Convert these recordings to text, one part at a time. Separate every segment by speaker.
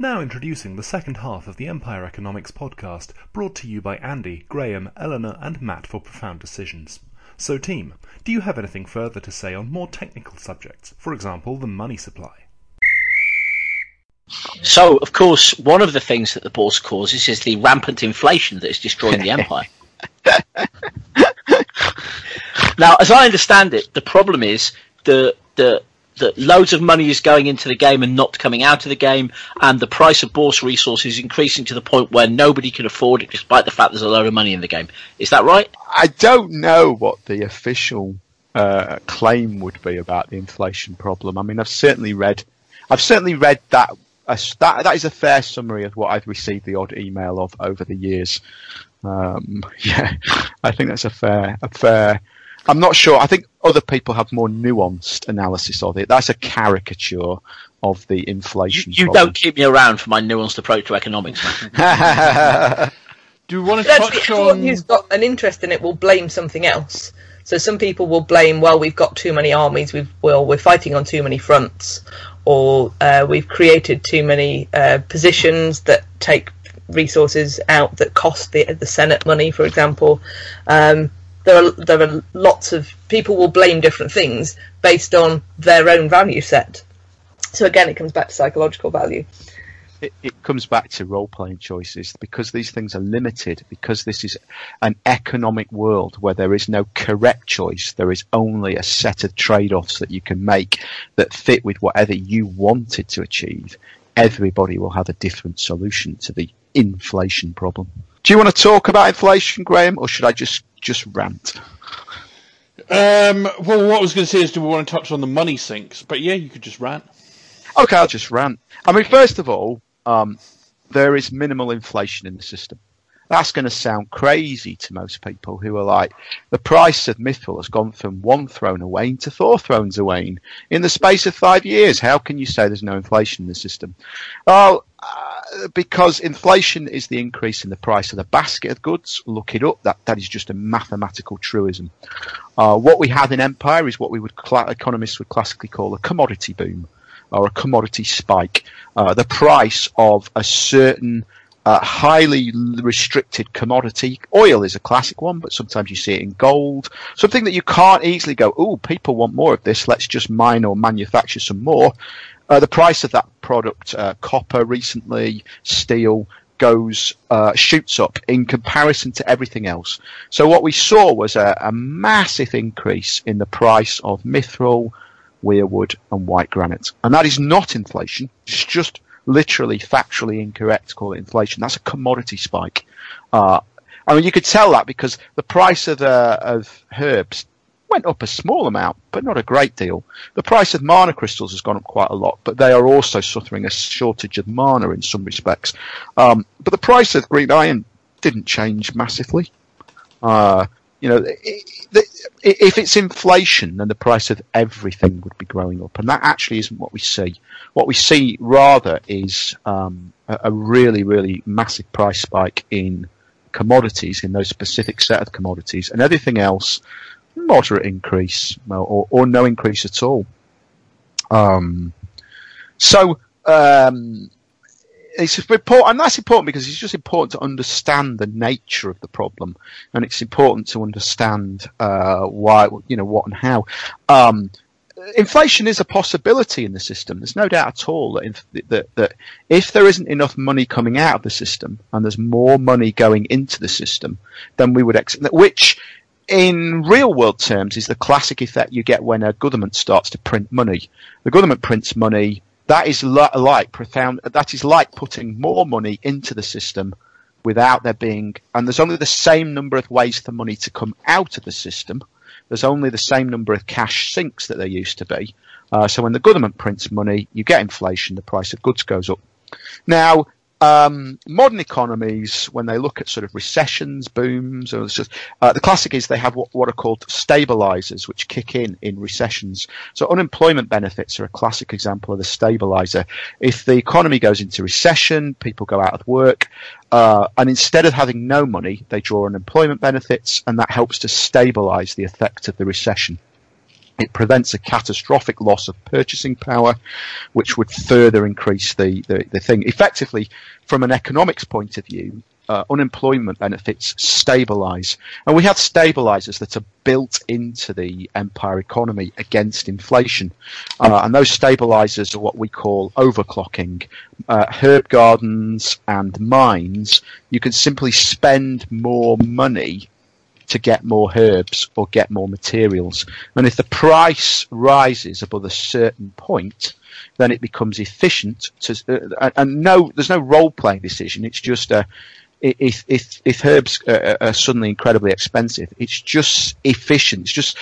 Speaker 1: Now introducing the second half of the Empire Economics podcast, brought to you by Andy, Graeme, Elinor, and Matt for Profound Decisions. So, team, do you have anything further to say on more technical subjects, for example, the money supply?
Speaker 2: So, of course, one of the things that the bourse causes is the rampant inflation that is destroying the empire. now, as I understand it, the problem is the the that loads of money is going into the game and not coming out of the game, and the price of bourse resources increasing to the point where nobody can afford it, despite the fact there's a load of money in the game. Is that right?
Speaker 3: I don't know what the official uh, claim would be about the inflation problem. I mean, I've certainly read, I've certainly read that. That that is a fair summary of what I've received the odd email of over the years. Um, yeah, I think that's a fair, a fair. I'm not sure. I think other people have more nuanced analysis of it. That's a caricature of the inflation.
Speaker 2: You, you don't keep me around for my nuanced approach to economics.
Speaker 4: Do you want to touch
Speaker 5: actually, everyone who's got an interest in it will blame something else. So some people will blame, well, we've got too many armies, we've, well, we're fighting on too many fronts, or uh, we've created too many uh, positions that take resources out that cost the the Senate money, for example. Um, there are there are lots of people will blame different things based on their own value set. So again, it comes back to psychological value.
Speaker 3: It, it comes back to role playing choices because these things are limited. Because this is an economic world where there is no correct choice. There is only a set of trade offs that you can make that fit with whatever you wanted to achieve. Everybody will have a different solution to the inflation problem. Do you want to talk about inflation, Graeme, or should I just just rant?
Speaker 4: Um, well, what I was going to say is, do we want to touch on the money sinks? But yeah, you could just rant.
Speaker 3: Okay, I'll just rant. I mean, first of all, um, there is minimal inflation in the system. That's going to sound crazy to most people who are like, the price of Mithril has gone from one throne away to four thrones away in the space of five years. How can you say there's no inflation in the system? Well, uh, because inflation is the increase in the price of the basket of goods. Look it up. That that is just a mathematical truism. Uh, what we have in empire is what we would cl- economists would classically call a commodity boom or a commodity spike. Uh, the price of a certain uh, highly restricted commodity. Oil is a classic one, but sometimes you see it in gold. Something that you can't easily go, oh, people want more of this. Let's just mine or manufacture some more. Uh, the price of that product, uh, copper recently, steel, goes uh, shoots up in comparison to everything else. So what we saw was a, a massive increase in the price of mithril, weirwood, and white granite, and that is not inflation. It's just literally factually incorrect to call it inflation. That's a commodity spike. Uh, I mean, you could tell that because the price of, uh, of herbs went up a small amount, but not a great deal. The price of mana crystals has gone up quite a lot, but they are also suffering a shortage of mana in some respects. Um, but the price of green iron didn't change massively. Uh, you know, if it's inflation, then the price of everything would be growing up, and that actually isn't what we see. What we see rather is um, a, really, really massive price spike in commodities, in those specific set of commodities, and everything else, moderate increase or, or no increase at all. Um, so um, it's important, and that's important because it's just important to understand the nature of the problem, and it's important to understand uh, why, you know, what and how. Um, inflation is a possibility in the system. There's no doubt at all that, if, that, that if there isn't enough money coming out of the system and there's more money going into the system, then we would ex- which in real world terms is the classic effect you get when a government starts to print money. The government prints money that is like profound. That is like putting more money into the system without there being, and there's only the same number of ways for money to come out of the system. There's only the same number of cash sinks that there used to be. Uh, so when the government prints money, you get inflation, the price of goods goes up. Now, um, modern economies, when they look at sort of recessions, booms, or just, uh, the classic is they have what, what, are called stabilizers, which kick in in recessions. So unemployment benefits are a classic example of a stabilizer. If the economy goes into recession, people go out of work, uh, and instead of having no money, they draw unemployment benefits, and that helps to stabilize the effect of the recession. It prevents a catastrophic loss of purchasing power, which would further increase the, the, the thing. Effectively, from an economics point of view, uh, unemployment benefits stabilize. And we have stabilizers that are built into the empire economy against inflation. Uh, and those stabilizers are what we call overclocking. Uh, herb gardens and mines, you can simply spend more money to get more herbs or get more materials. And if the price rises above a certain point, then it becomes efficient to, uh, and no, there's no role playing decision. It's just a, if if if herbs are, are suddenly incredibly expensive, it's just efficient. It's just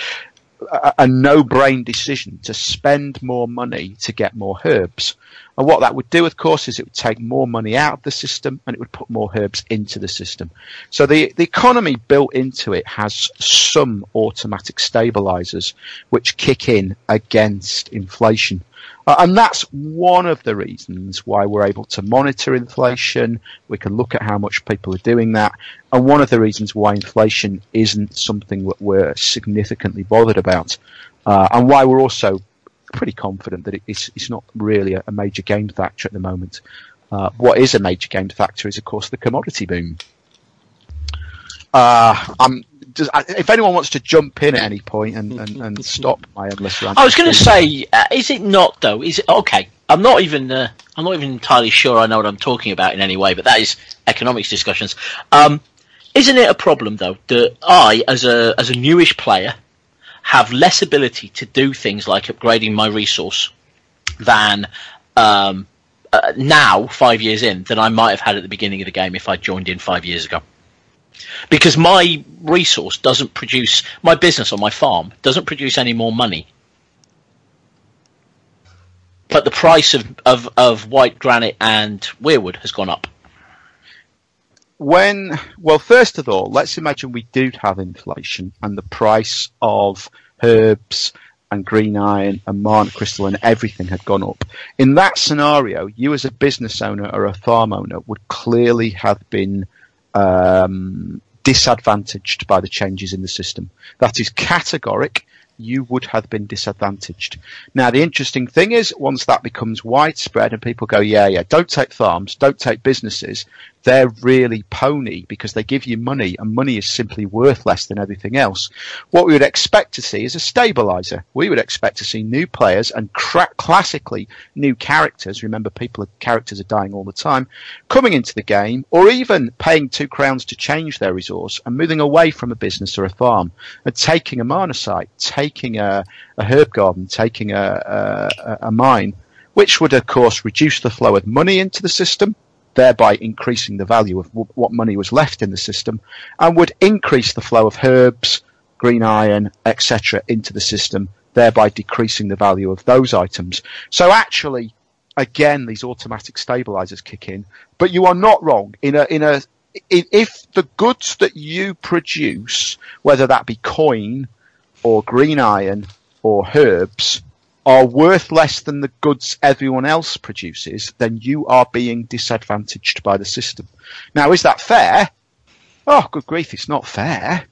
Speaker 3: a, no-brain decision to spend more money to get more herbs. And what that would do, of course, is it would take more money out of the system and it would put more herbs into the system. So the, the economy built into it has some automatic stabilizers which kick in against inflation. Uh, and that's one of the reasons why we're able to monitor inflation. We can look at how much people are doing that. And one of the reasons why inflation isn't something that we're significantly bothered about. Uh, and why we're also pretty confident that it's, it's not really a, major game factor at the moment. Uh, what is a major game factor is, of course, the commodity boom. Uh, I'm does, if anyone wants to jump in at any point and, and, and stop my endless rant,
Speaker 2: I was going to say, uh, is it not though? Is it okay? I'm not even uh, I'm not even entirely sure I know what I'm talking about in any way, but that is economics discussions. Um, isn't it a problem though that I, as a as a newish player, have less ability to do things like upgrading my resource than um, uh, now, five years in, than I might have had at the beginning of the game if I joined in five years ago because my resource doesn't produce my business or my farm doesn't produce any more money but the price of, of, of white granite and weirwood has gone up
Speaker 3: when well first of all let's imagine we do have inflation and the price of herbs and green iron and mana crystal and everything had gone up. In that scenario, you as a business owner or a farm owner would clearly have been um, disadvantaged by the changes in the system. That is categoric. You would have been disadvantaged. Now, the interesting thing is, once that becomes widespread and people go, yeah, yeah, don't take farms, don't take businesses, they're really pony because they give you money and money is simply worth less than everything else. What we would expect to see is a stabilizer. We would expect to see new players and cra- classically new characters. Remember, people are, characters are dying all the time, coming into the game or even paying two crowns to change their resource and moving away from a business or a farm and taking a mana site, taking a, a herb garden, taking a, a, a mine, which would of course reduce the flow of money into the system thereby increasing the value of w- what money was left in the system, and would increase the flow of herbs, green iron, etc., into the system, thereby decreasing the value of those items. So actually, again, these automatic stabilizers kick in, but you are not wrong. In a in a if the goods that you produce, whether that be coin or green iron or herbs, are worth less than the goods everyone else produces, then you are being disadvantaged by the system. Now, is that fair? Oh, good grief, it's not fair.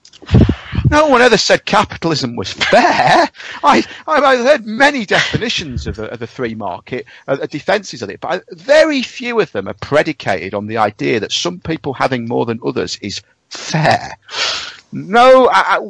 Speaker 3: No one ever said capitalism was fair. I, I've heard many definitions of, a, of the free market, uh, defences of it, but very few of them are predicated on the idea that some people having more than others is fair. No, I, I,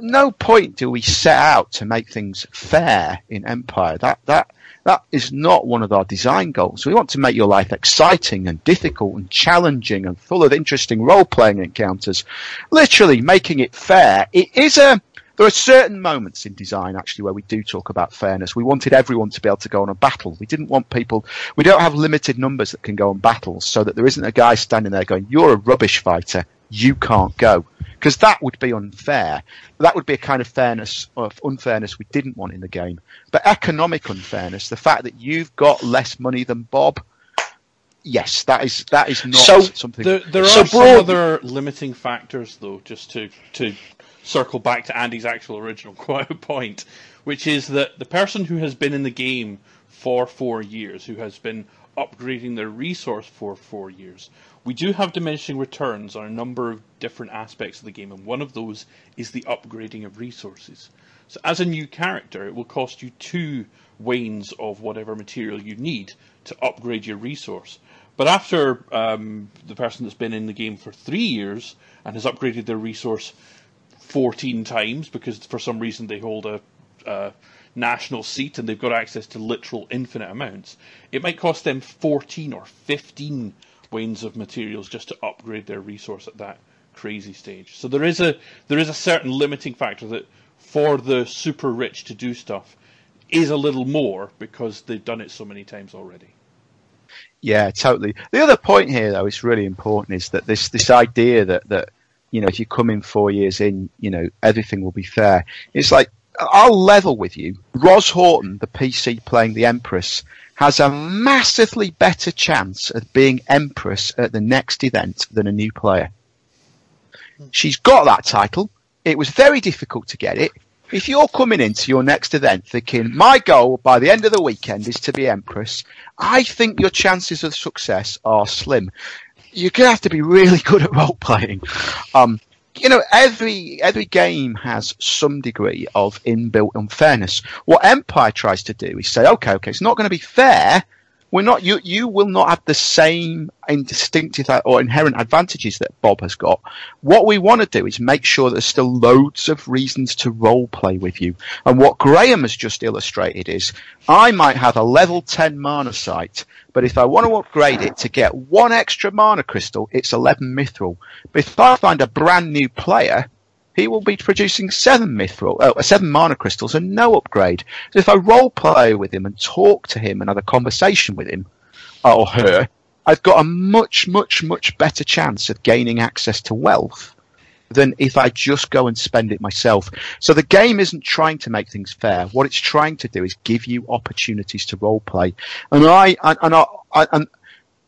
Speaker 3: no point do we set out to make things fair in Empire. That that that is not one of our design goals. We want to make your life exciting and difficult and challenging and full of interesting role playing encounters. Literally making it fair. It is a there are certain moments in design actually where we do talk about fairness. We wanted everyone to be able to go on a battle. We didn't want people, we don't have limited numbers that can go on battles so that there isn't a guy standing there going, you're a rubbish fighter you can't go. Because that would be unfair. That would be a kind of fairness of unfairness we didn't want in the game. But economic unfairness, the fact that you've got less money than Bob, yes, that is that is not so, something.
Speaker 4: There, there are so some broad... other limiting factors, though, just to to circle back to Andy's actual original quote point, which is that the person who has been in the game for four years, who has been upgrading their resource for four years, we do have diminishing returns on a number of different aspects of the game, and one of those is the upgrading of resources. So as a new character, it will cost you two wains of whatever material you need to upgrade your resource. But after um, the person that's been in the game for three years and has upgraded their resource 14 times because for some reason they hold a, a national seat and they've got access to literal infinite amounts, it might cost them 14 or 15 wains of materials just to upgrade their resource at that crazy stage. So there is a there is a certain limiting factor that for the super rich to do stuff is a little more because they've done it so many times already.
Speaker 3: Yeah, totally. The other point here, though, is really important is that this this idea that that you know if you come in four years in, you know everything will be fair. It's like I'll level with you. Ros Horton, the PC playing the Empress, has a massively better chance of being Empress at the next event than a new player. She's got that title. It was very difficult to get it. If you're coming into your next event thinking, my goal by the end of the weekend is to be Empress, I think your chances of success are slim. You're going to have to be really good at role playing. Um, you know, every every game has some degree of inbuilt unfairness. What Empire tries to do is say, okay, okay, it's not going to be fair. We're not you. You will not have the same distinctive uh, or inherent advantages that Bob has got. What we want to do is make sure there's still loads of reasons to role play with you. And what Graeme has just illustrated is, I might have a level ten mana site, but if I want to upgrade it to get one extra mana crystal, it's 11 mithril. But if I find a brand new player, he will be producing seven mithril, uh, seven mana crystals and no upgrade. So if I role play with him and talk to him and have a conversation with him or her, I've got a much, much, much better chance of gaining access to wealth than if I just go and spend it myself. So the game isn't trying to make things fair. What it's trying to do is give you opportunities to role play. And I, and I, and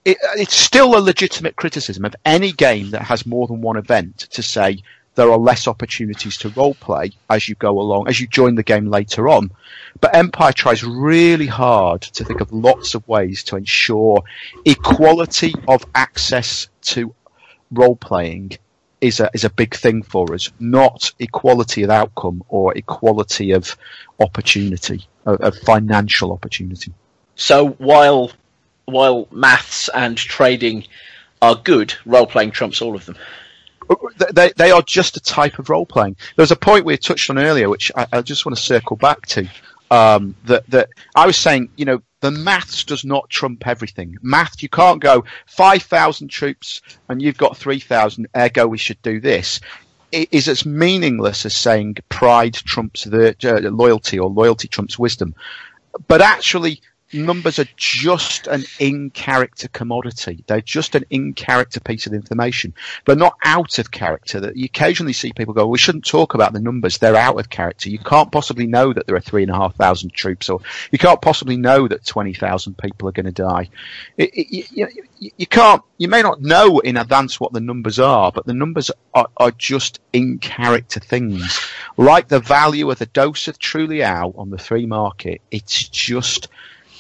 Speaker 3: it, it's still a legitimate criticism of any game that has more than one event to say there are less opportunities to role play as you go along, as you join the game later on. But Empire tries really hard to think of lots of ways to ensure equality of access to role playing is a is a big thing for us, not equality of outcome or equality of opportunity, of, of financial opportunity.
Speaker 2: So while while maths and trading are good, role playing trumps all of them
Speaker 3: they, they are just a type of role playing. There was a point we touched on earlier, which I, I just want to circle back to. Um, that that I was saying, you know, the maths does not trump everything. Math, you can't go five thousand troops and you've got three thousand. Ergo, we should do this. It is as meaningless as saying pride trumps the uh, loyalty or loyalty trumps wisdom. But actually, numbers are just an in character commodity. They're just an in character piece of information. They're not out of character. That you occasionally see people go, we shouldn't talk about the numbers. They're out of character. You can't possibly know that there are three and a half thousand troops, or you can't possibly know that twenty thousand people are going to die. It, it, you, you, you, can't. You may not know in advance what the numbers are, but the numbers are, are just in character things, like the value of the dose of Trulli on the free market. It's just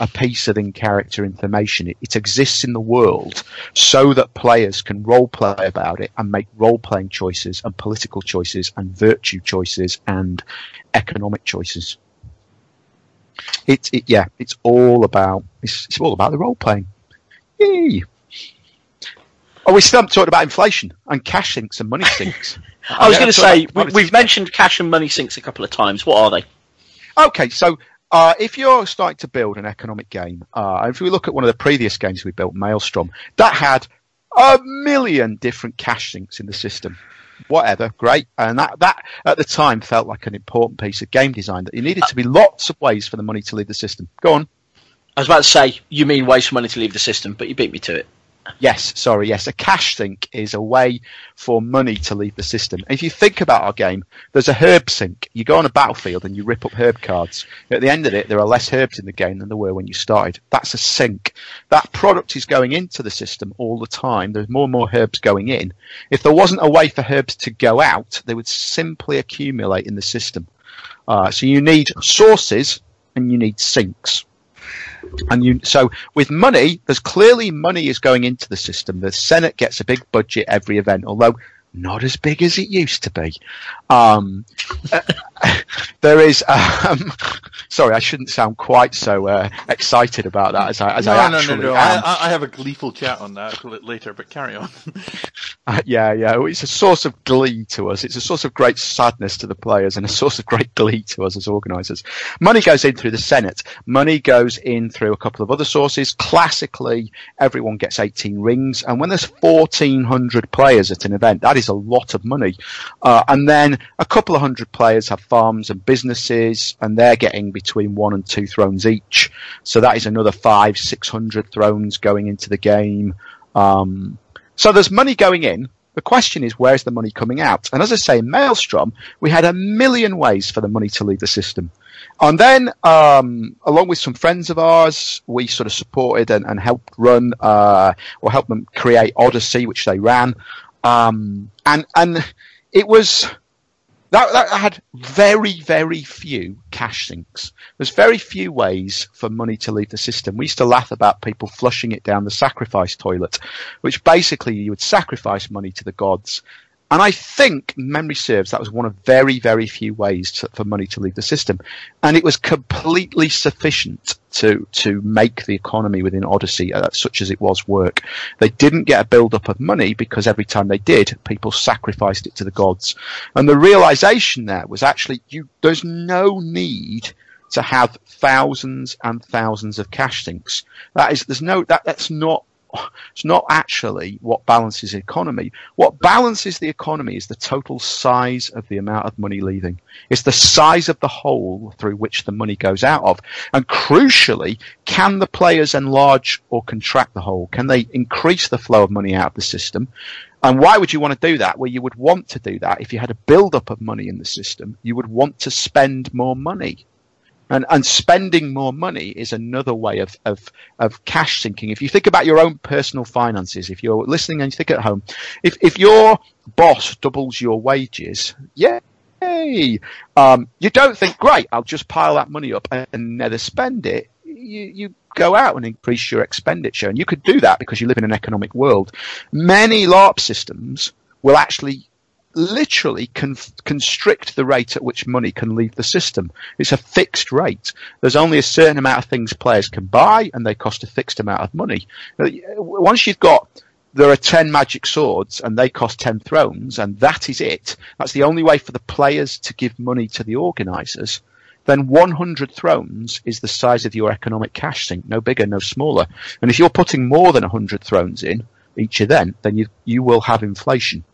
Speaker 3: a piece of in character information. It, it, exists in the world so that players can role play about it and make role playing choices and political choices and virtue choices and economic choices. It's it, yeah, it's all about it's, it's all about the role playing. Yay! Oh, we still haven't talked about inflation and cash sinks and money sinks.
Speaker 2: I was going to say we, have mentioned cash and money sinks a couple of times. What are they?
Speaker 3: Okay, so uh, if you're starting to build an economic game, uh, if we look at one of the previous games we built, Maelstrom, that had a million different cash sinks in the system. Whatever, great. And that, that at the time felt like an important piece of game design that you needed to be lots of ways for the money to leave the system. Go on.
Speaker 2: I was about to say, you mean ways for money to leave the system, but you beat me to it.
Speaker 3: Yes, sorry, yes. A cash sink is a way for money to leave the system. If you think about our game, there's a herb sink. You go on a battlefield and you rip up herb cards. At the end of it, there are less herbs in the game than there were when you started. That's a sink. That product is going into the system all the time. There's more and more herbs going in. If there wasn't a way for herbs to go out, they would simply accumulate in the system. Uh, so you need sources and you need sinks. And you, so with money, there's clearly money is going into the system. The Senate gets a big budget every event, although not as big as it used to be. Um, there is. Um, sorry, I shouldn't sound quite so uh, excited about that as I as
Speaker 4: no,
Speaker 3: I
Speaker 4: no,
Speaker 3: actually
Speaker 4: no, no,
Speaker 3: am.
Speaker 4: I, I have a gleeful chat on that later, but carry on.
Speaker 3: Uh, yeah, yeah. It's a source of glee to us. It's a source of great sadness to the players and a source of great glee to us as organisers. Money goes in through the Senate. Money goes in through a couple of other sources. Classically, everyone gets 18 rings. And when there's 1,400 players at an event, that is a lot of money. Uh, and then a couple of hundred players have farms and businesses and they're getting between one and two thrones each. So that is another five, 600 thrones going into the game. Um, so there's money going in. The question is, where's the money coming out? And as I say, Maelstrom, we had a million ways for the money to leave the system. And then, um, along with some friends of ours, we sort of supported and, and helped run, uh, or helped them create Odyssey, which they ran. Um, and, and it was, that, that had very, very few cash sinks. There's very few ways for money to leave the system. We used to laugh about people flushing it down the sacrifice toilet, which basically you would sacrifice money to the gods. And I think, memory serves, that was one of very, very few ways to, for money to leave the system. And it was completely sufficient to, to make the economy within Odyssey, uh, such as it was, work. They didn't get a build up of money because every time they did, people sacrificed it to the gods. And the realization there was actually, you, there's no need to have thousands and thousands of cash sinks. That is, there's no, that, that's not it's not actually what balances the economy. What balances the economy is the total size of the amount of money leaving. It's the size of the hole through which the money goes out of. And crucially, can the players enlarge or contract the hole? Can they increase the flow of money out of the system? And why would you want to do that? Well, you would want to do that if you had a build up of money in the system. You would want to spend more money. And, and spending more money is another way of, of, of cash sinking. If you think about your own personal finances, if you're listening and you think at home, if, if your boss doubles your wages, yay! Um, you don't think, great, I'll just pile that money up and, never spend it. You, you go out and increase your expenditure. And you could do that because you live in an economic world. Many LARP systems will actually literally con- constrict the rate at which money can leave the system. It's a fixed rate. There's only a certain amount of things players can buy, and they cost a fixed amount of money. Once you've got there are 10 magic swords and they cost 10 thrones and that is it. That's the only way for the players to give money to the organizers. Then 100 thrones is the size of your economic cash sink, no bigger, no smaller. And if you're putting more than 100 thrones in each event, then you, you will have inflation.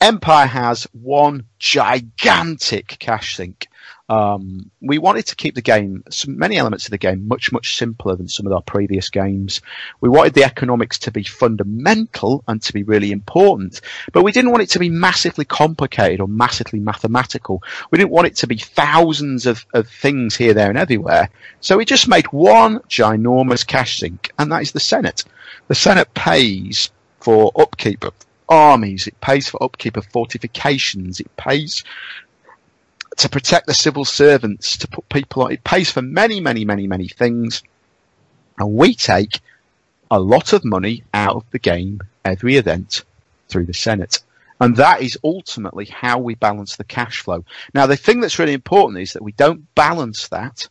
Speaker 3: Empire has one gigantic cash sink. Um, we wanted to keep the game, many elements of the game, much, much simpler than some of our previous games. We wanted the economics to be fundamental and to be really important, but we didn't want it to be massively complicated or massively mathematical. We didn't want it to be thousands of, of things here, there, and everywhere. So we just made one ginormous cash sink, and that is the Senate. The Senate pays for upkeep armies, it pays for upkeep of fortifications, it pays to protect the civil servants, to put people on, it pays for many, many, many, many things. And we take a lot of money out of the game every event through the Senate. And that is ultimately how we balance the cash flow. Now, the thing that's really important is that we don't balance that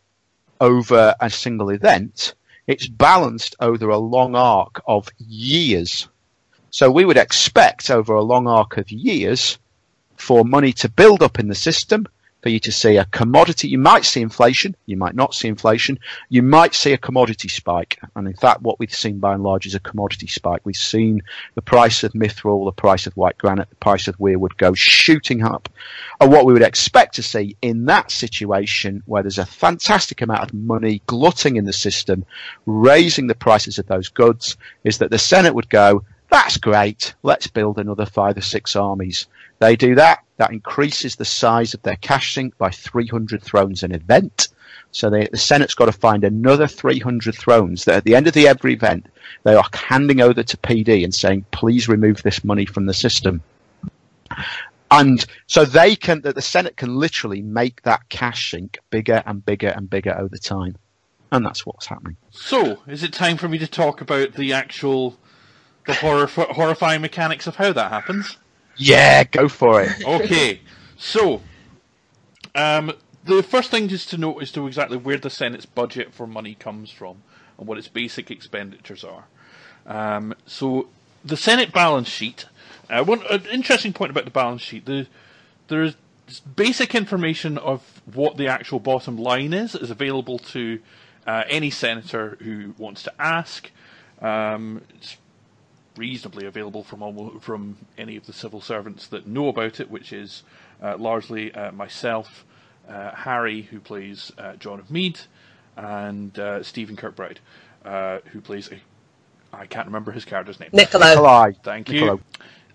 Speaker 3: over a single event. It's balanced over a long arc of years. So we would expect over a long arc of years for money to build up in the system, for you to see a commodity. You might see inflation, you might not see inflation, you might see a commodity spike. And in fact, what we've seen by and large is a commodity spike. We've seen the price of mithril, the price of white granite, the price of weirwood go shooting up. And what we would expect to see in that situation where there's a fantastic amount of money glutting in the system, raising the prices of those goods, is that the Senate would go, that's great. Let's build another five or six armies. They do that. That increases the size of their cash sink by 300 thrones an event. So they, the Senate's got to find another 300 thrones that at the end of the every event, they are handing over to PD and saying, please remove this money from the system. And so they can, that the Senate can literally make that cash sink bigger and bigger and bigger over time. And that's what's happening.
Speaker 4: So, is it time for me to talk about the actual, the horror, horrifying mechanics of how that happens?
Speaker 3: Yeah, go for it.
Speaker 4: Okay, so um, the first thing just to note is to exactly where the Senate's budget for money comes from and what its basic expenditures are. Um, so the Senate balance sheet. Uh, one an interesting point about the balance sheet. The, there's basic information of what the actual bottom line is is available to uh, any senator who wants to ask. Um, it's reasonably available from almost, from any of the civil servants that know about it, which is uh, largely uh, myself, uh, Harry, who plays uh, John of Mead, and uh, Stephen Kirkbride, uh, who plays a I can't remember his character's name.
Speaker 5: Nicola.
Speaker 3: Nikolai.
Speaker 4: Thank
Speaker 3: Nicola.
Speaker 4: you.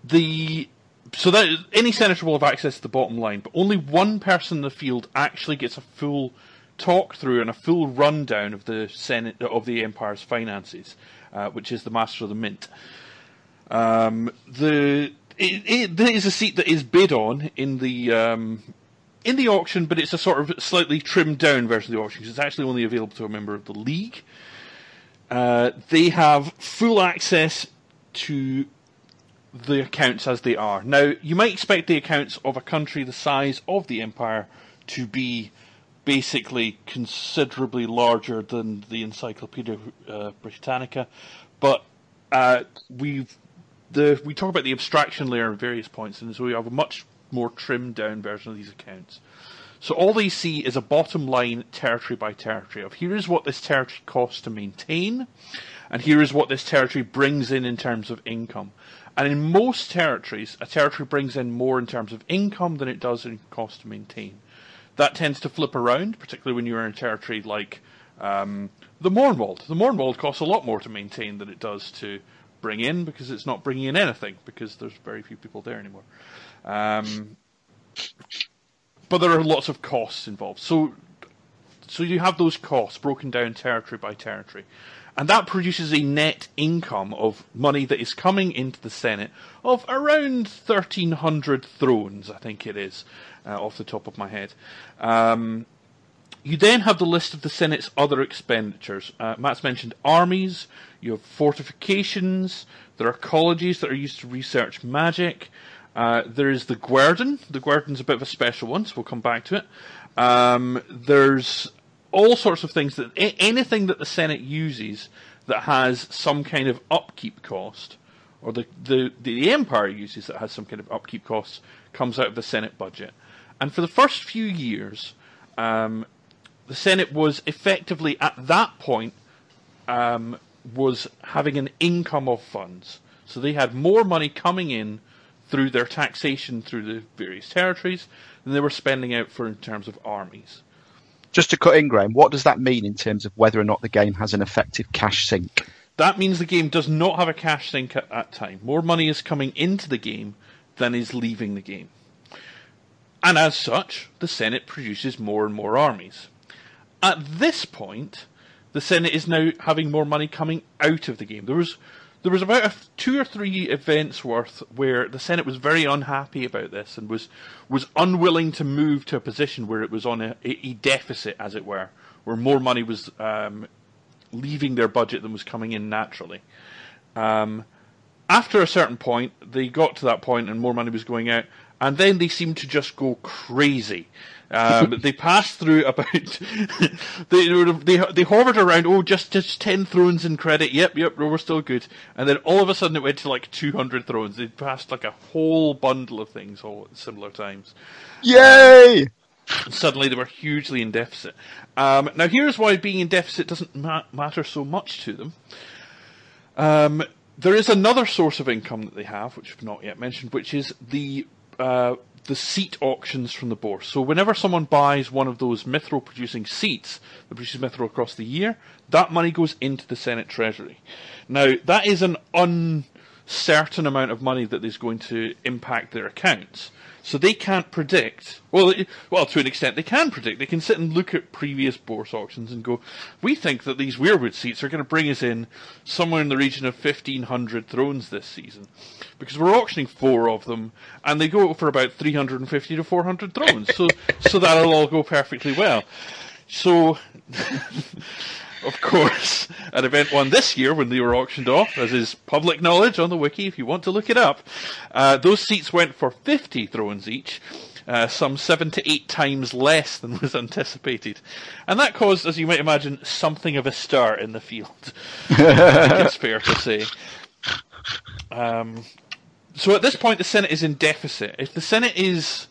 Speaker 4: The so that any senator will have access to the bottom line, but only one person in the field actually gets a full talk through and a full rundown of the Senate of the Empire's finances, uh, which is the Master of the Mint. Um, the it, it, there is a seat that is bid on in the um, in the auction, but it's a sort of slightly trimmed down version of the auction. 'cause It's actually only available to a member of the league. Uh, they have full access to the accounts as they are. Now, you might expect the accounts of a country the size of the Empire to be basically considerably larger than the Encyclopedia uh, Britannica, but uh, we've the we talk about the abstraction layer at various points, and so we have a much more trimmed down version of these accounts. So all they see is a bottom line territory by territory of here is what this territory costs to maintain, and here is what this territory brings in in terms of income. And in most territories, a territory brings in more in terms of income than it does in cost to maintain. That tends to flip around, particularly when you're in a territory like um, the Mournwold. The Mournwold costs a lot more to maintain than it does to bring in because it's not bringing in anything because there's very few people there anymore. Um, but there are lots of costs involved. So, so you have those costs broken down territory by territory, and that produces a net income of money that is coming into the Senate of around thirteen hundred thrones, I think it is, uh, off the top of my head. Um, you then have the list of the Senate's other expenditures. Uh, Matt's mentioned armies, you have fortifications, there are colleges that are used to research magic, uh, there is the Guerdon. The Guerdon's a bit of a special one, so we'll come back to it. Um, there's all sorts of things that anything that the Senate uses that has some kind of upkeep cost, or the, the, the Empire uses that has some kind of upkeep cost, comes out of the Senate budget. And for the first few years, um, the Senate was effectively at that point um, was having an income of funds. So they had more money coming in through their taxation through the various territories than they were spending out for in terms of armies.
Speaker 3: Just to cut in, Graeme, what does that mean in terms of whether or not the game has an effective cash sink?
Speaker 4: That means the game does not have a cash sink at that time. More money is coming into the game than is leaving the game. And as such, the Senate produces more and more armies. At this point, the Senate is now having more money coming out of the game. There was there was about two or three events worth where the Senate was very unhappy about this and was was unwilling to move to a position where it was on a, a deficit, as it were, where more money was um, leaving their budget than was coming in naturally. Um, after a certain point, they got to that point and more money was going out, and then they seemed to just go crazy. Um, they passed through about they, they they hovered around. Oh, just just ten thrones in credit. Yep, yep, we're still good. And then all of a sudden it went to like two hundred thrones. They passed like a whole bundle of things all at similar times.
Speaker 3: Yay!
Speaker 4: And suddenly they were hugely in deficit. Um, now here's why being in deficit doesn't ma- matter so much to them. Um, there is another source of income that they have, which we've not yet mentioned, which is the uh, the seat auctions from the bourse. So whenever someone buys one of those mithril producing seats that produces mithril across the year, that money goes into the Senate Treasury. Now that is an uncertain amount of money that is going to impact their accounts. So they can't predict. Well, well, to an extent, they can predict. They can sit and look at previous bourse auctions and go, "We think that these Weirwood seats are going to bring us in somewhere in the region of fifteen hundred thrones this season, because we're auctioning four of them, and they go for about three hundred and fifty to four hundred thrones. So, so that'll all go perfectly well. So, of course, an event 1 this year when they were auctioned off, as is public knowledge on the wiki if you want to look it up. Uh, those seats went for 50 thrones each, uh, some seven to eight times less than was anticipated. And that caused, as you might imagine, something of a stir in the field. It's fair to say. Um, so at this point, the Senate is in deficit. If the Senate is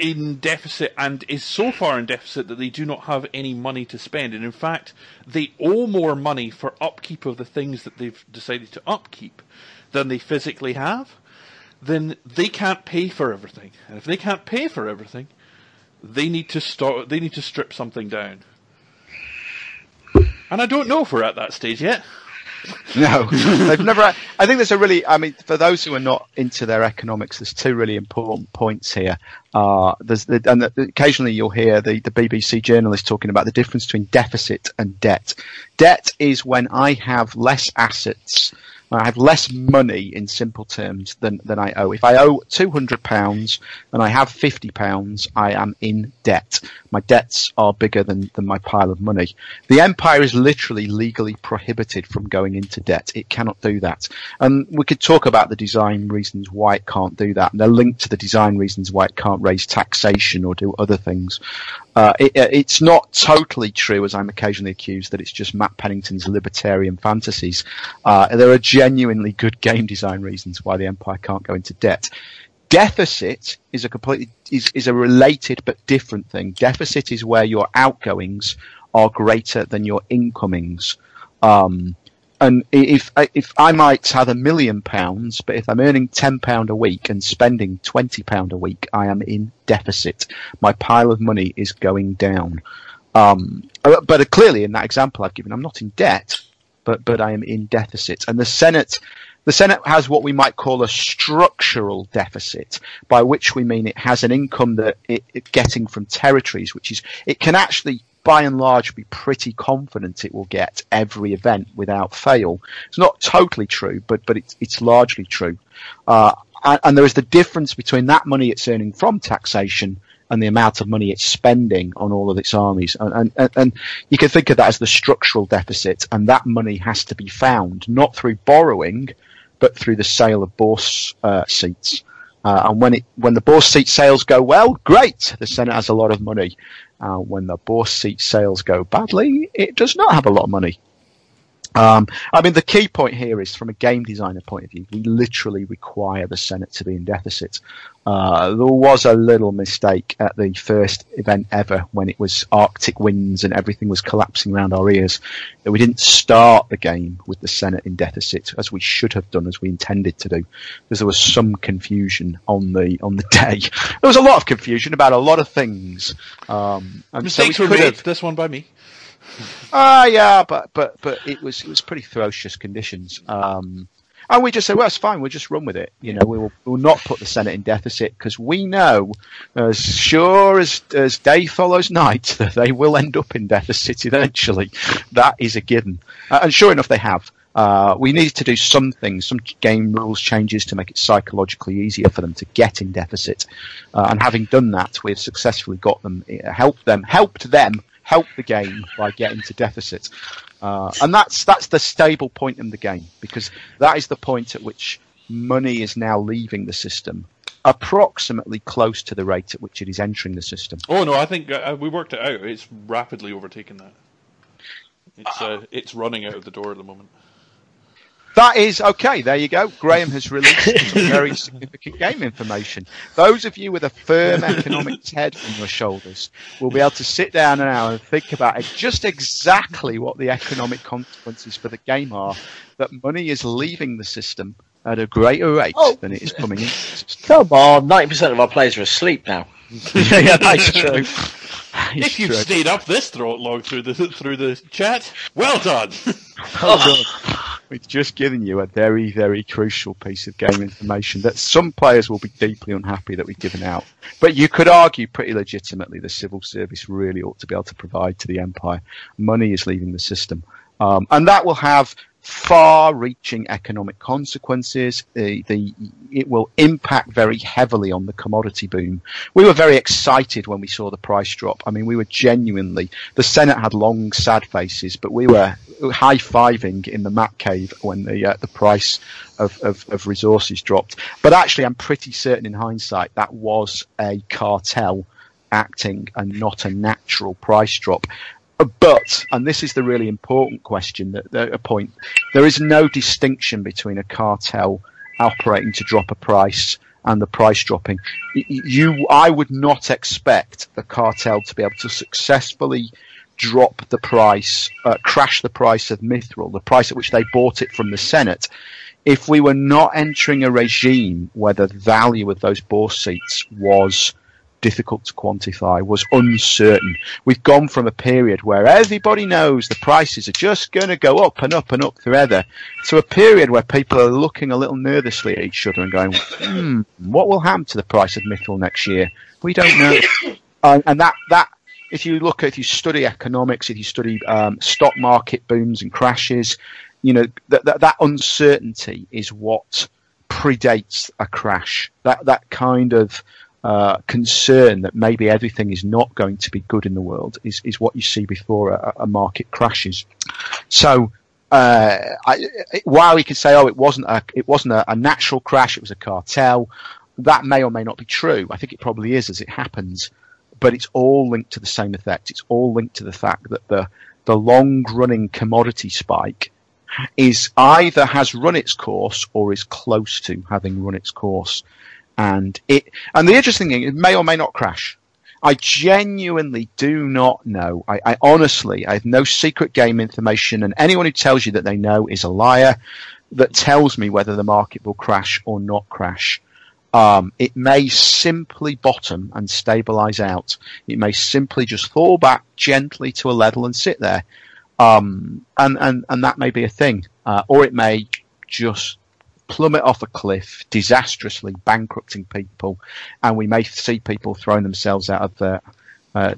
Speaker 4: in deficit and is so far in deficit that they do not have any money to spend, and in fact, they owe more money for upkeep of the things that they've decided to upkeep than they physically have, then they can't pay for everything. And if they can't pay for everything, they need to start. They need to strip something down. And I don't know if we're at that stage yet.
Speaker 3: No, they've never. I think there's a really. I mean, for those who are not into their economics, there's two really important points here. Uh, there's the, and the, occasionally you'll hear the, the BBC journalist talking about the difference between deficit and debt. Debt is when I have less assets I have less money in simple terms than, than I owe. If I owe £200 and I have £50, I am in debt. My debts are bigger than, than my pile of money. The empire is literally legally prohibited from going into debt. It cannot do that. And we could talk about the design reasons why it can't do that. And they're linked to the design reasons why it can't raise taxation or do other things. Uh, it, it's not totally true, as I'm occasionally accused, that it's just Matt Pennington's libertarian fantasies. Uh, there are genuinely good game design reasons why the Empire can't go into debt. Deficit is a completely is, is a related but different thing. Deficit is where your outgoings are greater than your incomings. Um, and if if I might have a million pounds, but if I'm earning ten pound a week and spending twenty pound a week, I am in deficit. My pile of money is going down. Um, uh, but clearly, in that example I've given, I'm not in debt, but but I am in deficit. And the Senate, the Senate has what we might call a structural deficit, by which we mean it has an income that it, it getting from territories, which is it can actually by and large be pretty confident it will get every event without fail. It's not totally true, but but it's it's largely true. Uh, and, and there is the difference between that money it's earning from taxation and the amount of money it's spending on all of its armies. And, and, and, you can think of that as the structural deficit, and that money has to be found not through borrowing, but through the sale of bourse uh, seats. Uh, and when it when the bourse seat sales go well, great, the Senate has a lot of money. Uh, when the bourse seat sales go badly, it does not have a lot of money. Um, I mean, the key point here is from a game designer point of view, we literally require the Senate to be in deficit. Uh, there was a little mistake at the first event ever when it was Arctic winds and everything was collapsing around our ears that we didn't start the game with the Senate in deficit as we should have done, as we intended to do, because there was some confusion on the on the day. There was a lot of confusion about a lot of things. Um,
Speaker 4: and Mistakes so we were made. Have, this one by me.
Speaker 3: Ah, yeah, but but but it was it was pretty ferocious conditions. Um, and we just say, well, it's fine. We'll just run with it. You know, we will we'll not put the Senate in deficit because we know, as sure as as day follows night, that they will end up in deficit eventually. That is a given. Uh, and sure enough, they have. Uh, we need to do something, some game rules changes to make it psychologically easier for them to get in deficit. Uh, and having done that, we've successfully got them, uh, helped them, helped them help the game by getting to deficit. Uh, and that's that's the stable point in the game because that is the point at which money is now leaving the system, approximately close to the rate at which it is entering the system.
Speaker 4: Oh no, I think uh, we worked it out. It's rapidly overtaken that. It's uh, it's running out of the door at the moment.
Speaker 3: That is okay. There you go. Graeme has released some very significant game information. Those of you with a firm economics head on your shoulders will be able to sit down now and think about just exactly what the economic consequences for the game are. That money is leaving the system at a greater rate oh. than it is coming in.
Speaker 2: Come on, ninety percent of our players are asleep now.
Speaker 3: yeah, that's true.
Speaker 4: if you've stayed up this throat long through the through the chat, well done.
Speaker 3: Well oh, We've just given you a very, very crucial piece of game information that some players will be deeply unhappy that we've given out. But you could argue pretty legitimately the civil service really ought to be able to provide to the empire. Money is leaving the system. Um, and that will have far-reaching economic consequences. The, the, it will impact very heavily on the commodity boom. We were very excited when we saw the price drop. I mean, we were genuinely, the Senate had long, sad faces, but we were high-fiving in the Mac cave when the, uh, the price of, of, of resources dropped. But actually, I'm pretty certain in hindsight that was a cartel acting and not a natural price drop. But, and this is the really important question, that, that a point, there is no distinction between a cartel operating to drop a price and the price dropping. You, I would not expect the cartel to be able to successfully drop the price, uh, crash the price of Mithril, the price at which they bought it from the Senate, if we were not entering a regime where the value of those bourse seats was difficult to quantify, was uncertain. We've gone from a period where everybody knows the prices are just going to go up and up and up forever to a period where people are looking a little nervously at each other and going, hmm, what will happen to the price of Mithril next year? We don't know. and, and that, that, if you look at, if you study economics, if you study um, stock market booms and crashes, you know, that, that, that uncertainty is what predates a crash. That, that kind of, uh, concern that maybe everything is not going to be good in the world is, is what you see before a, a market crashes. So, uh, I, while we can say, oh, it wasn't a, it wasn't a, a, natural crash, it was a cartel, that may or may not be true. I think it probably is as it happens, but it's all linked to the same effect. It's all linked to the fact that the, the long running commodity spike is either has run its course or is close to having run its course. And it and the interesting thing it may or may not crash. I genuinely do not know. I, I, honestly i have no secret game information and anyone who tells you that they know is a liar that tells me whether the market will crash or not crash um, it may simply bottom and stabilize out. It may simply just fall back gently to a level and sit there. Um, and, and, and that may be a thing. Uh, or it may just plummet off a cliff, disastrously bankrupting people, and we may see people throwing themselves out of the uh,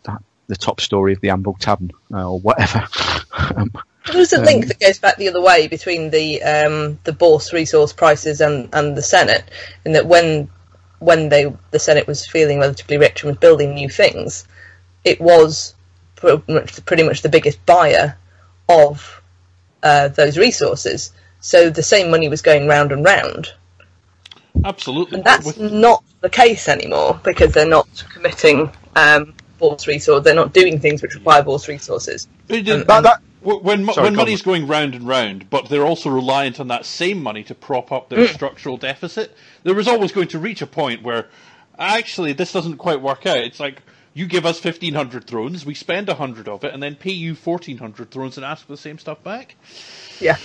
Speaker 3: the top story of the Anvil Tavern uh, or whatever.
Speaker 5: um, There's a link um, that goes back the other way between the um, the bourse resource prices and, and the Senate, in that when when they the Senate was feeling relatively rich and was building new things, it was pretty much, pretty much the biggest buyer of uh, those resources. So the same money was going round and round.
Speaker 4: Absolutely.
Speaker 5: And that's With... not the case anymore because they're not committing um, bourse resources. They're not doing things which require bourse resources.
Speaker 4: And, and, that, when Sorry, when money's going round and round, but they're also reliant on that same money to prop up their mm. structural deficit, there was always going to reach a point where actually this doesn't quite work out. It's like you give us 1500 thrones, we spend 100 of it, and then pay you 1400 thrones and ask for the same stuff back.
Speaker 5: Yeah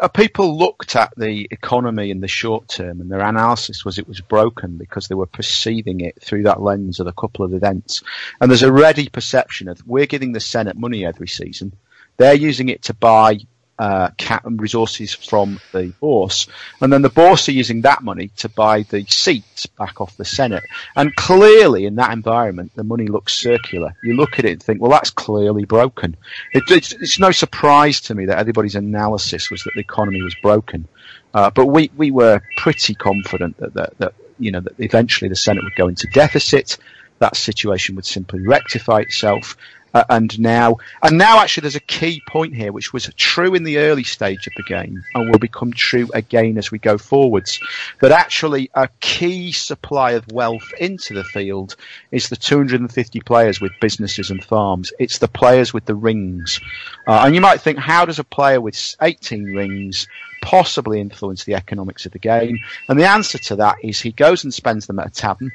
Speaker 3: Uh, people looked at the economy in the short term and their analysis was it was broken because they were perceiving it through that lens of a couple of events. And there's a ready perception of we're giving the Senate money every season. They're using it to buy uh, cap resources from the bourse, and then the bourse are using that money to buy the seats back off the Senate. And clearly, in that environment, the money looks circular. You look at it and think, well, that's clearly broken. It, it's, it's, no surprise to me that everybody's analysis was that the economy was broken, uh, but we we were pretty confident that, that that you know that eventually the Senate would go into deficit. That situation would simply rectify itself, uh, and now, and now actually there's a key point here, which was true in the early stage of the game and will become true again as we go forwards. That actually a key supply of wealth into the field is the 250 players with businesses and farms. It's the players with the rings. Uh, and you might think, how does a player with 18 rings possibly influence the economics of the game? And the answer to that is he goes and spends them at a tavern.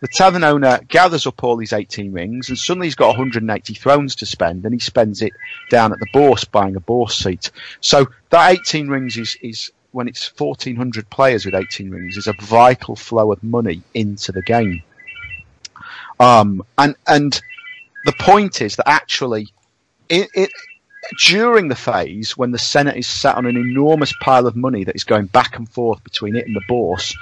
Speaker 3: The tavern owner gathers up all these 18 rings and suddenly he's got 180 thrones to spend and he spends it down at the bourse buying a bourse seat. So that 18 rings is, is when it's 1400 players with 18 rings is a vital flow of money into the game. Um, and, and the point is that actually it, it, during the phase when the Senate is sat on an enormous pile of money that is going back and forth between it and the bourse,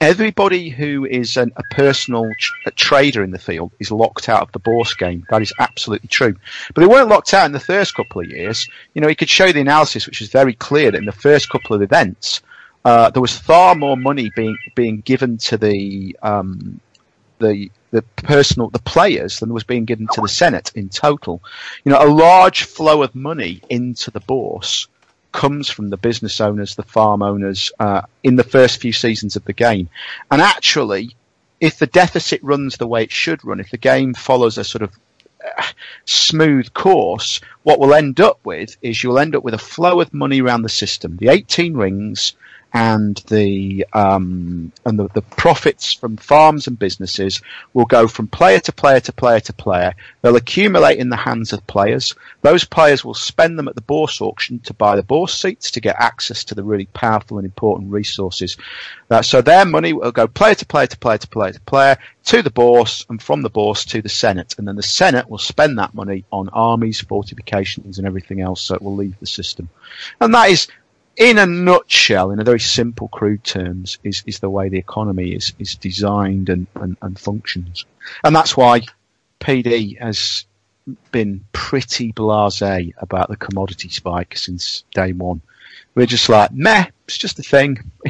Speaker 3: everybody who is an, a personal a trader in the field is locked out of the Bourse game. That is absolutely true. But they weren't locked out in the first couple of years. You know, he could show the analysis, which was very clear that in the first couple of events, uh, there was far more money being being given to the um, the the personal the players than was being given to the Senate in total. You know, a large flow of money into the Bourse comes from the business owners, the farm owners, uh, in the first few seasons of the game. And actually, if the deficit runs the way it should run, if the game follows a sort of uh, smooth course, what we'll end up with is you'll end up with a flow of money around the system. The 18 rings and the um, and the, the profits from farms and businesses will go from player to player to player to player. They'll accumulate in the hands of players. Those players will spend them at the bourse auction to buy the bourse seats to get access to the really powerful and important resources. Uh, so their money will go player to player to player to player to player to the bourse and from the bourse to the Senate. And then the Senate will spend that money on armies, fortifications and everything else so it will leave the system. And that is in a nutshell, in a very simple, crude terms, is, is the way the economy is, is designed and, and, and functions. And that's why PD has been pretty blasé about the commodity spike since day one. We're just like, meh, it's just a thing.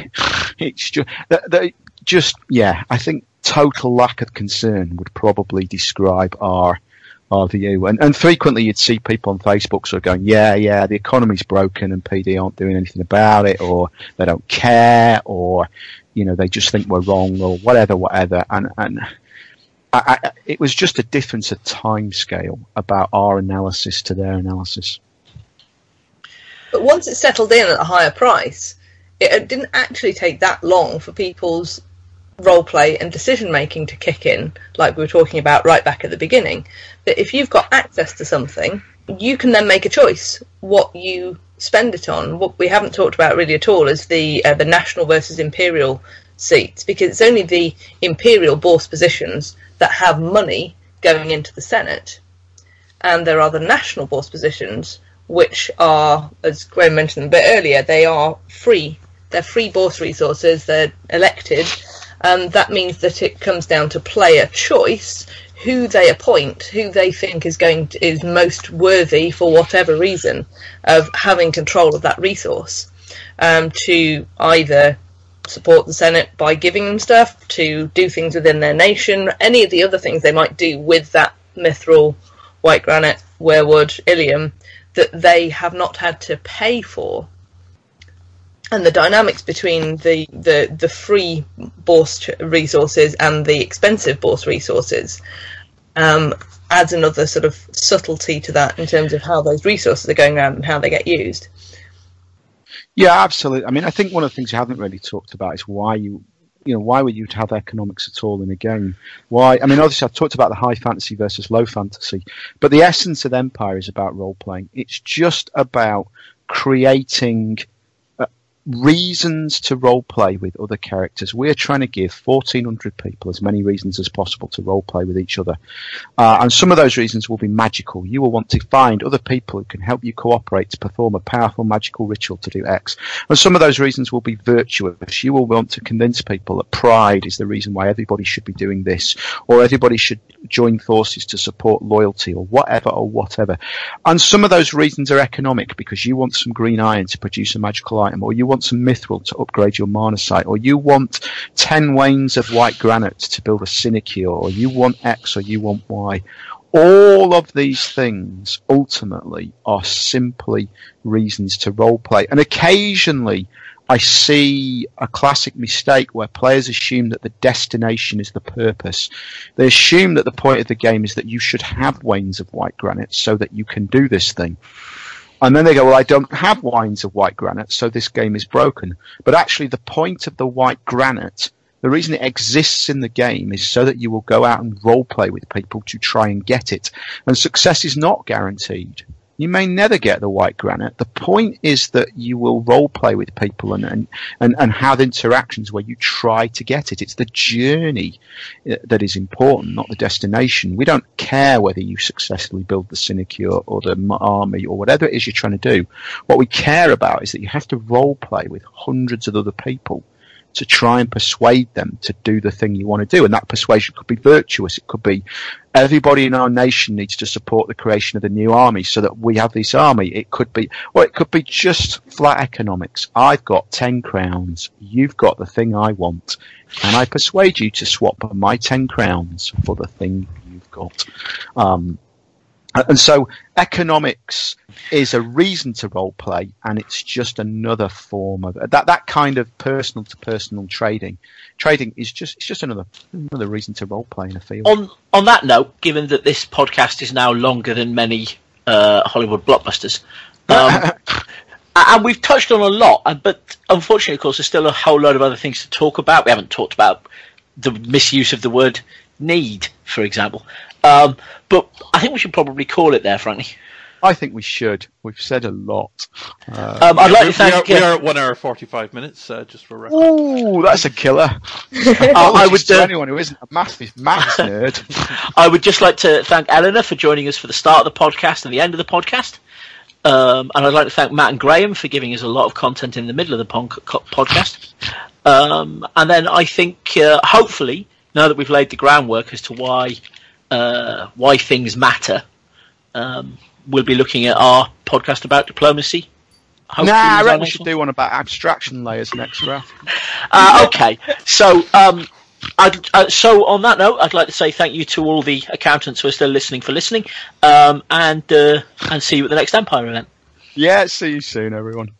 Speaker 3: it's just, the, the, just, yeah, I think total lack of concern would probably describe our view. And, and frequently you'd see people on Facebook sort of going, yeah, yeah, the economy's broken and PD aren't doing anything about it or they don't care or, you know, they just think we're wrong or whatever, whatever. And, and I, I, it was just a difference of time scale about our analysis to their analysis.
Speaker 5: But once it settled in at a higher price, it didn't actually take that long for people's role play and decision making to kick in, like we were talking about right back at the beginning. That if you've got access to something, you can then make a choice what you spend it on. What we haven't talked about really at all is the uh, the national versus imperial seats, because it's only the imperial bourse positions that have money going into the Senate, and there are the national bourse positions which are, as Graeme mentioned a bit earlier, they are free. They're free bourse resources. They're elected and that means that it comes down to player choice who they appoint, who they think is going to, is most worthy for whatever reason of having control of that resource. Um, to either support the Senate by giving them stuff, to do things within their nation, any of the other things they might do with that mithril, white granite, weirwood, ilium that they have not had to pay for and the dynamics between the, the, the free bourse resources and the expensive bourse resources um, adds another sort of subtlety to that in terms of how those resources are going around and how they get used.
Speaker 3: Yeah, absolutely. I mean, I think one of the things you haven't really talked about is why you, you know, why would you have economics at all in a game? Why? I mean, obviously, I've talked about the high fantasy versus low fantasy, but the essence of Empire is about role playing. It's just about creating reasons to role play with other characters. We're trying to give 1400 people as many reasons as possible to role play with each other. Uh, and some of those reasons will be magical. You will want to find other people who can help you cooperate to perform a powerful magical ritual to do X. And some of those reasons will be virtuous. You will want to convince people that pride is the reason why everybody should be doing this or everybody should join forces to support loyalty or whatever or whatever. And some of those reasons are economic because you want some green iron to produce a magical item or you want some mithril to upgrade your mana site or you want 10 wains of white granite to build a sinecure or you want X or you want Y. All of these things ultimately are simply reasons to roleplay. And occasionally I see a classic mistake where players assume that the destination is the purpose. They assume that the point of the game is that you should have wains of white granite so that you can do this thing. And then they go, well, I don't have wains of white granite, so this game is broken. But actually, the point of the white granite, the reason it exists in the game is so that you will go out and role play with people to try and get it. And success is not guaranteed. You may never get the white granite. The point is that you will role play with people and, and, and, and have interactions where you try to get it. It's the journey uh, that is important, not the destination. We don't care whether you successfully build the sinecure or the army or whatever it is you're trying to do. What we care about is that you have to role play with hundreds of other people to try and persuade them to do the thing you want to do. And that persuasion could be virtuous. It could be everybody in our nation needs to support the creation of the new army so that we have this army. It could be, well, it could be just flat economics. I've got 10 crowns. You've got the thing I want. Can I persuade you to swap my 10 crowns for the thing you've got? Um, and so economics is a reason to role play, and it's just another form of that. That kind of personal to personal trading, trading is just it's just another another reason to role play in a field.
Speaker 2: On on that note, given that this podcast is now longer than many uh, Hollywood blockbusters, um, and we've touched on a lot, but unfortunately, of course, there's still a whole load of other things to talk about. We haven't talked about the misuse of the word need, for example. Um, but I think we should probably call it there, frankly.
Speaker 3: I think we should. We've said a lot.
Speaker 2: Uh, um, I'd like to thank.
Speaker 4: We are, we are at one hour forty-five minutes, uh, just for reference.
Speaker 3: Ooh, that's a killer. I would to uh, anyone who isn't a massive maths nerd.
Speaker 2: I would just like to thank Elinor for joining us for the start of the podcast and the end of the podcast. Um, and I'd like to thank Matt and Graeme for giving us a lot of content in the middle of the pon- podcast. Um, and then I think, uh, hopefully, now that we've laid the groundwork as to why uh, why things matter, um, we'll be looking at our podcast about diplomacy.
Speaker 3: Hopefully nah, I reckon we should do one about abstraction layers next, Ralph.
Speaker 2: uh, okay, so um, uh, so on that note, I'd like to say thank you to all the accountants who are still listening for listening, um, and uh, and see you at the next Empire event.
Speaker 3: Yeah, see you soon, everyone.